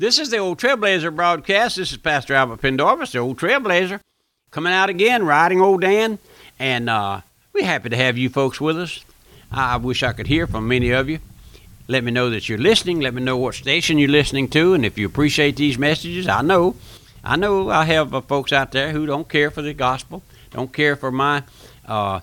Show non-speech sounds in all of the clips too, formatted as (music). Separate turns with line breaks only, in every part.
This is the Old Trailblazer broadcast. This is Pastor Albert Pendarvis, the Old Trailblazer, coming out again, riding Old Dan, and uh, we're happy to have you folks with us. I wish I could hear from many of you. Let me know that you're listening. Let me know what station you're listening to, and if you appreciate these messages. I know, I know, I have uh, folks out there who don't care for the gospel, don't care for my uh,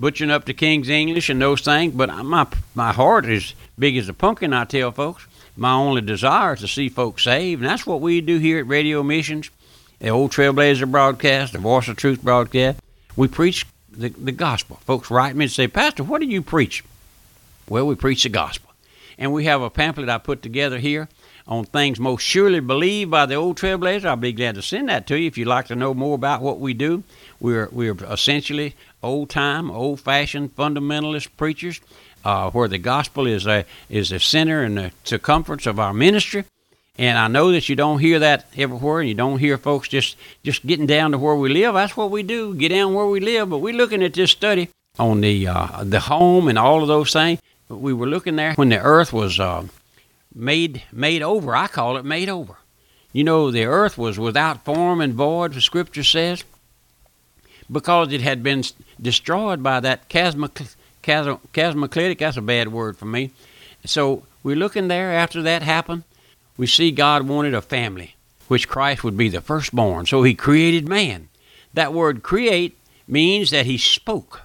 butchering up the King's English and those things. But my my heart is big as a pumpkin. I tell folks my only desire is to see folks saved, and that's what we do here at Radio Missions, the Old Trailblazer broadcast, the Voice of Truth broadcast. We preach the, the gospel. Folks write me and say, Pastor, what do you preach? Well, we preach the gospel. And we have a pamphlet I put together here on things most surely believed by the Old Trailblazer. I'll be glad to send that to you if you'd like to know more about what we do. We're, we're essentially old time, old fashioned fundamentalist preachers uh, where the gospel is a is the center and the circumference of our ministry. And I know that you don't hear that everywhere, and you don't hear folks just just getting down to where we live. That's what we do, get down where we live. But we're looking at this study on the uh, the home and all of those things. But we were looking there when the earth was uh, made made over. I call it made over. You know, the earth was without form and void, the Scripture says, because it had been destroyed by that chasmic chasmoclitic, that's a bad word for me. So we're looking there after that happened. We see God wanted a family, which Christ would be the firstborn. So he created man. That word create means that he spoke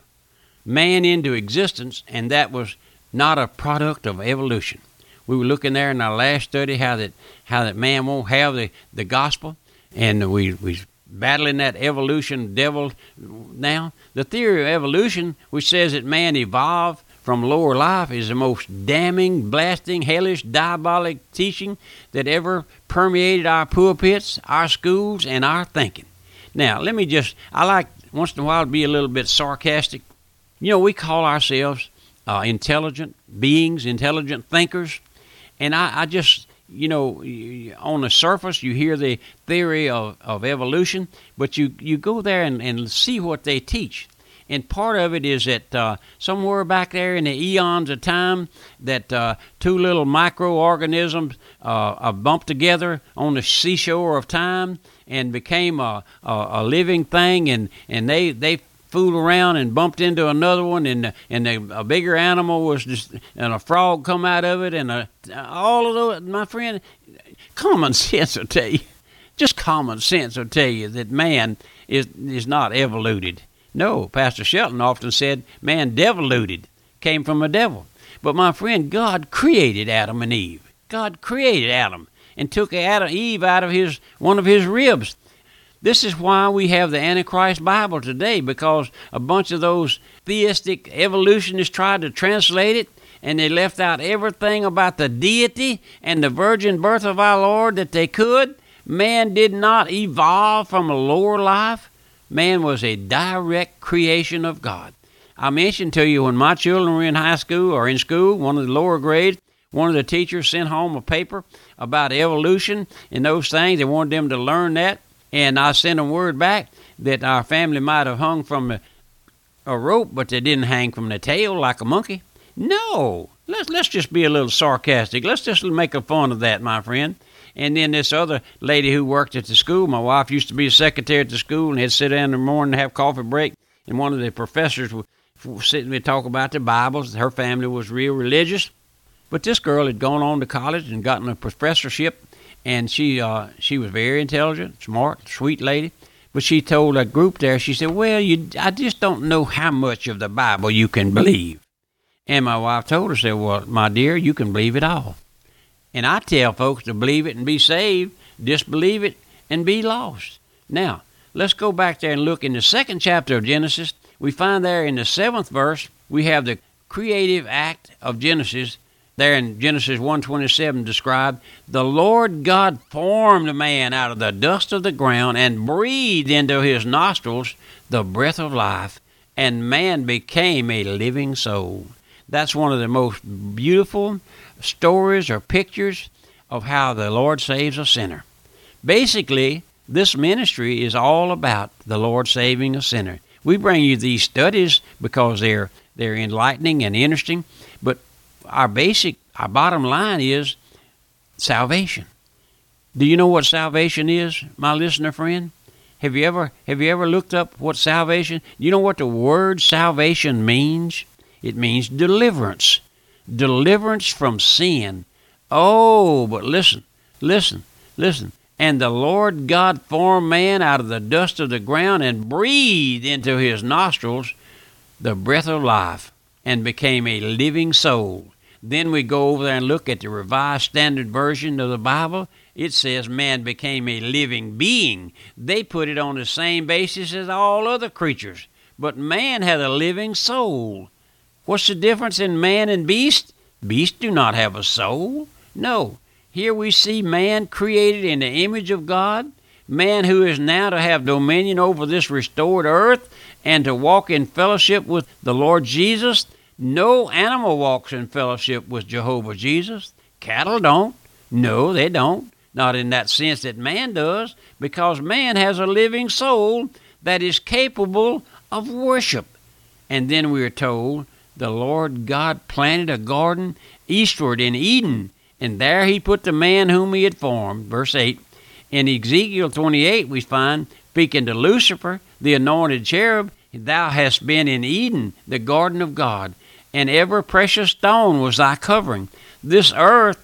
man into existence, and that was not a product of evolution. We were looking there in our last study how that how that man won't have the, the gospel, and we we battling that evolution devil now. The theory of evolution, which says that man evolved from lower life, is the most damning, blasting, hellish, diabolic teaching that ever permeated our pulpits, our schools, and our thinking. Now, let me just, I like once in a while to be a little bit sarcastic. You know, we call ourselves uh, intelligent beings, intelligent thinkers, and I, I just you know, on the surface, you hear the theory of, of evolution, but you, you go there and, and see what they teach. And part of it is that uh, somewhere back there in the eons of time, that uh, two little microorganisms uh, bumped together on the seashore of time and became a, a, a living thing, and, and they, they fooled around and bumped into another one, and and a, bigger animal was just and a frog come out of it, and a, all of those. My friend, common (laughs) sense will tell you, just common sense will tell you that man is is not evoluted. No, Pastor Shelton often said man devoluted, came from a devil. But my friend, God created Adam and Eve. God created Adam and took Adam Eve out of his one of his ribs this is why we have the Antichrist Bible today, because a bunch of those theistic evolutionists tried to translate it and they left out everything about the deity and the virgin birth of our Lord that they could. Man did not evolve from a lower life, man was a direct creation of God. I mentioned to you when my children were in high school or in school, one of the lower grades, one of the teachers sent home a paper about evolution and those things. They wanted them to learn that. And I sent them word back that our family might have hung from a, a rope, but they didn't hang from the tail like a monkey. No, let's let's just be a little sarcastic. Let's just make a fun of that, my friend. And then this other lady who worked at the school, my wife used to be a secretary at the school and had sit down in the morning and have coffee break. And one of the professors was sitting and talk about the Bibles. Her family was real religious. But this girl had gone on to college and gotten a professorship and she uh, she was very intelligent, smart, sweet lady. But she told a group there, she said, "Well, you, I just don't know how much of the Bible you can believe." And my wife told her, "said Well, my dear, you can believe it all." And I tell folks to believe it and be saved, disbelieve it and be lost. Now, let's go back there and look in the second chapter of Genesis. We find there in the seventh verse we have the creative act of Genesis there in Genesis 1:27 described, "The Lord God formed man out of the dust of the ground and breathed into his nostrils the breath of life, and man became a living soul." That's one of the most beautiful stories or pictures of how the Lord saves a sinner. Basically, this ministry is all about the Lord saving a sinner. We bring you these studies because they're they're enlightening and interesting, but our basic, our bottom line is salvation. Do you know what salvation is, my listener friend? Have you ever have you ever looked up what salvation? You know what the word salvation means? It means deliverance. Deliverance from sin. Oh, but listen, listen, listen. And the Lord God formed man out of the dust of the ground and breathed into his nostrils the breath of life and became a living soul. Then we go over there and look at the Revised Standard Version of the Bible, it says man became a living being. They put it on the same basis as all other creatures. But man had a living soul. What's the difference in man and beast? Beasts do not have a soul. No. Here we see man created in the image of God, man who is now to have dominion over this restored earth and to walk in fellowship with the Lord Jesus. No animal walks in fellowship with Jehovah Jesus. Cattle don't. No, they don't. Not in that sense that man does, because man has a living soul that is capable of worship. And then we are told the Lord God planted a garden eastward in Eden, and there he put the man whom he had formed. Verse 8. In Ezekiel 28, we find, speaking to Lucifer, the anointed cherub, Thou hast been in Eden, the garden of God, and ever precious stone was thy covering. This earth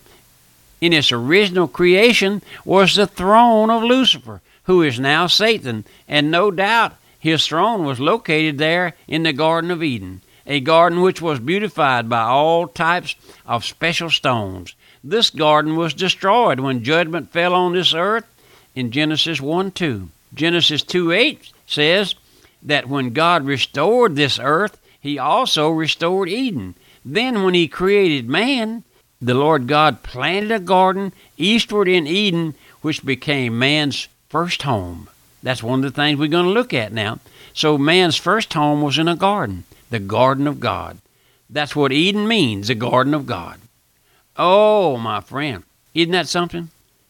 in its original creation was the throne of Lucifer, who is now Satan, and no doubt his throne was located there in the Garden of Eden, a garden which was beautified by all types of special stones. This garden was destroyed when judgment fell on this earth in Genesis 1 2. Genesis 2 8 says that when God restored this earth, he also restored Eden. Then, when he created man, the Lord God planted a garden eastward in Eden, which became man's first home. That's one of the things we're going to look at now. So, man's first home was in a garden, the garden of God. That's what Eden means, the garden of God. Oh, my friend, isn't that something?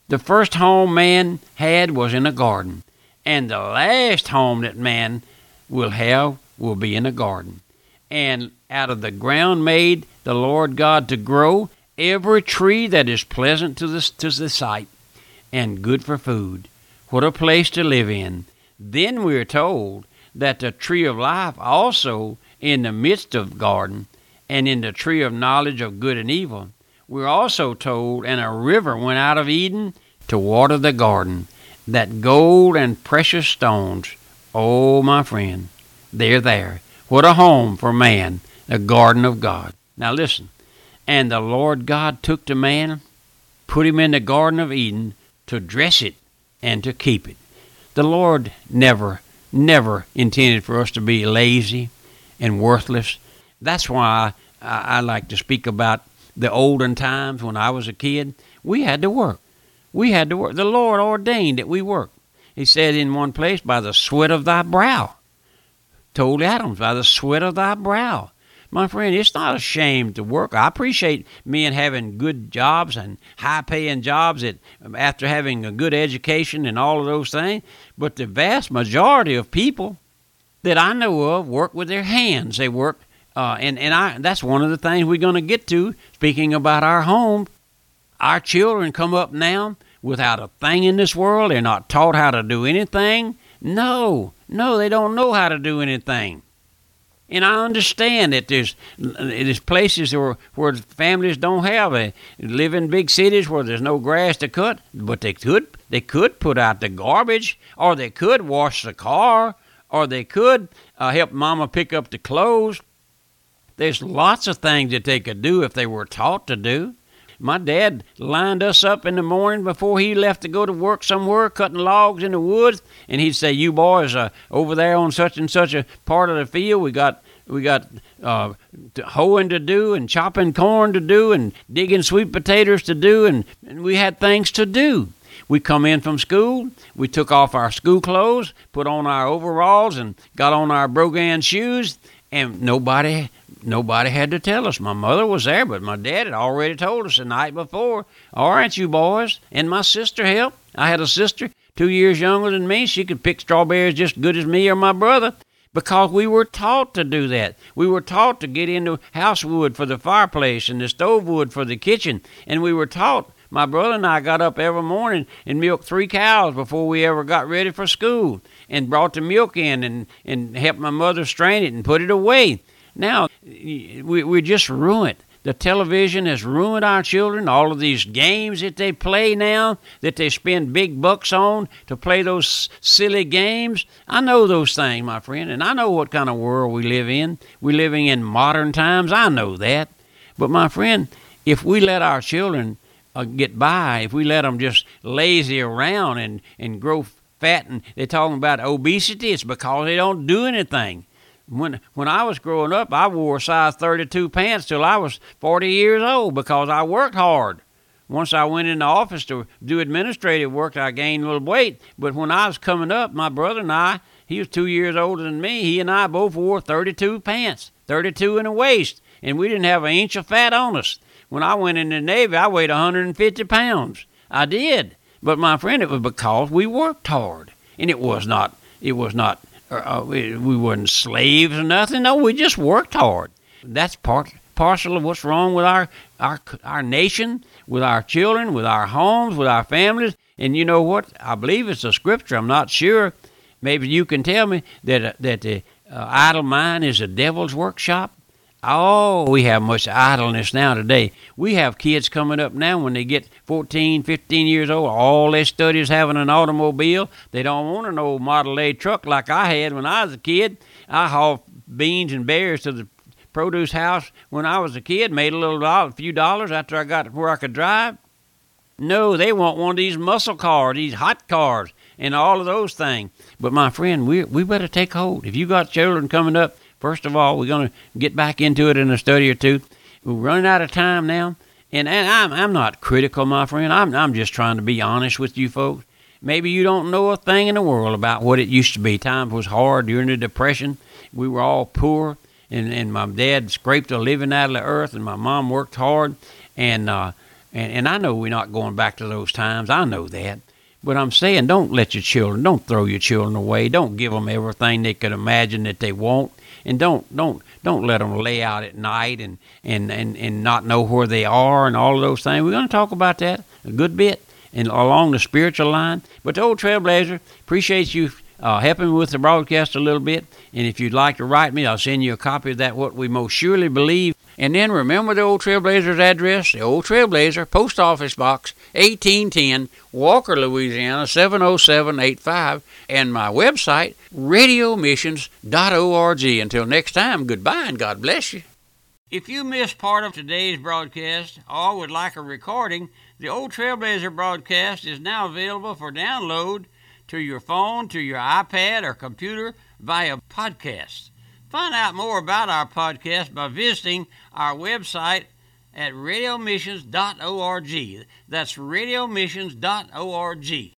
The first home man had was in a garden, and the last home that man will have will be in a garden. And out of the ground made the Lord God to grow every tree that is pleasant to the, to the sight and good for food. What a place to live in. Then we are told that the tree of life also in the midst of garden and in the tree of knowledge of good and evil. We're also told, and a river went out of Eden to water the garden, that gold and precious stones, oh, my friend, they're there. What a home for man, the garden of God. Now listen, and the Lord God took the man, put him in the Garden of Eden to dress it and to keep it. The Lord never, never intended for us to be lazy and worthless. That's why I, I like to speak about the olden times when I was a kid. We had to work. We had to work. The Lord ordained that we work. He said in one place, by the sweat of thy brow. Told Adam, by the sweat of thy brow my friend, it's not a shame to work. I appreciate men having good jobs and high paying jobs that after having a good education and all of those things. But the vast majority of people that I know of work with their hands. They work, uh, and and I that's one of the things we're going to get to. Speaking about our home, our children come up now without a thing in this world. They're not taught how to do anything. No, no, they don't know how to do anything. And I understand that there's there's places where where families don't have a live in big cities where there's no grass to cut, but they could they could put out the garbage, or they could wash the car, or they could uh, help Mama pick up the clothes. There's lots of things that they could do if they were taught to do. My dad lined us up in the morning before he left to go to work somewhere, cutting logs in the woods, and he'd say, "You boys, uh, over there on such and such a part of the field, we got we got uh, hoeing to do, and chopping corn to do, and digging sweet potatoes to do, and, and we had things to do." We come in from school, we took off our school clothes, put on our overalls, and got on our brogan shoes, and nobody nobody had to tell us. My mother was there, but my dad had already told us the night before. All right, you boys. And my sister helped. I had a sister two years younger than me. She could pick strawberries just as good as me or my brother because we were taught to do that. We were taught to get into house wood for the fireplace and the stove wood for the kitchen. And we were taught My brother and I got up every morning and milked three cows before we ever got ready for school and brought the milk in and, and helped my mother strain it and put it away. Now, we, we're just ruined. The television has ruined our children. All of these games that they play now, that they spend big bucks on to play those silly games. I know those things, my friend, and I know what kind of world we live in. We're living in modern times. I know that. But, my friend, if we let our children uh, get by, if we let them just lazy around and, and grow fat, and they're talking about obesity, it's because they don't do anything when when I was growing up, I wore size 32 pants till I was 40 years old because I worked hard. Once I went in the office to do administrative work, I gained a little weight. But when I was coming up, my brother and I, he was two years older than me. He and I both wore 32 pants, 32 in the waist, and we didn't have an inch of fat on us. When I went in the Navy, I weighed 150 pounds. I did, but my friend, it was because we worked hard, and it was not. It was not uh, we, we weren't slaves or nothing. No, we just worked hard. That's part parcel of what's wrong with our our our nation, with our children, with our homes, with our families. And you know what? I believe it's a scripture. I'm not sure. Maybe you can tell me that uh, that the uh, idle mind is a devil's workshop. Oh, we have much idleness now today. We have kids coming up now when they get 14, 15 years old. All they study is having an automobile. They don't want an old Model A truck like I had when I was a kid. I hauled beans and berries to the produce house when I was a kid, made a little dollar, a few dollars after I got where I could drive. No, they want one of these muscle cars, these hot cars, and all of those things. But my friend, we we better take hold. If you got children coming up First of all, we're going to get back into it in a study or two. We're running out of time now. And, and I'm, I'm not critical, my friend. I'm, I'm just trying to be honest with you folks. Maybe you don't know a thing in the world about what it used to be. Times was hard during the Depression. We were all poor, and, and my dad scraped a living out of the earth, and my mom worked hard. And, uh, and, and I know we're not going back to those times. I know that. But I'm saying, don't let your children, don't throw your children away. Don't give them everything they could imagine that they want and don't don't don't let them lay out at night and and and, and not know where they are and all of those things. We're going to talk about that a good bit and along the spiritual line. But the old Trailblazer appreciates you uh, helping me with the broadcast a little bit. And if you'd like to write me, I'll send you a copy of that. What we most surely believe. And then remember the old Trailblazer's address, the old Trailblazer, Post Office Box, 1810, Walker, Louisiana, 70785, and my website, radiomissions.org. Until next time, goodbye and God bless you. If you missed part of today's broadcast or would like a recording, the Old Trailblazer broadcast is now available for download to your phone, to your iPad, or computer via podcast. Find out more about our podcast by visiting our website at radiomissions.org. That's radiomissions.org.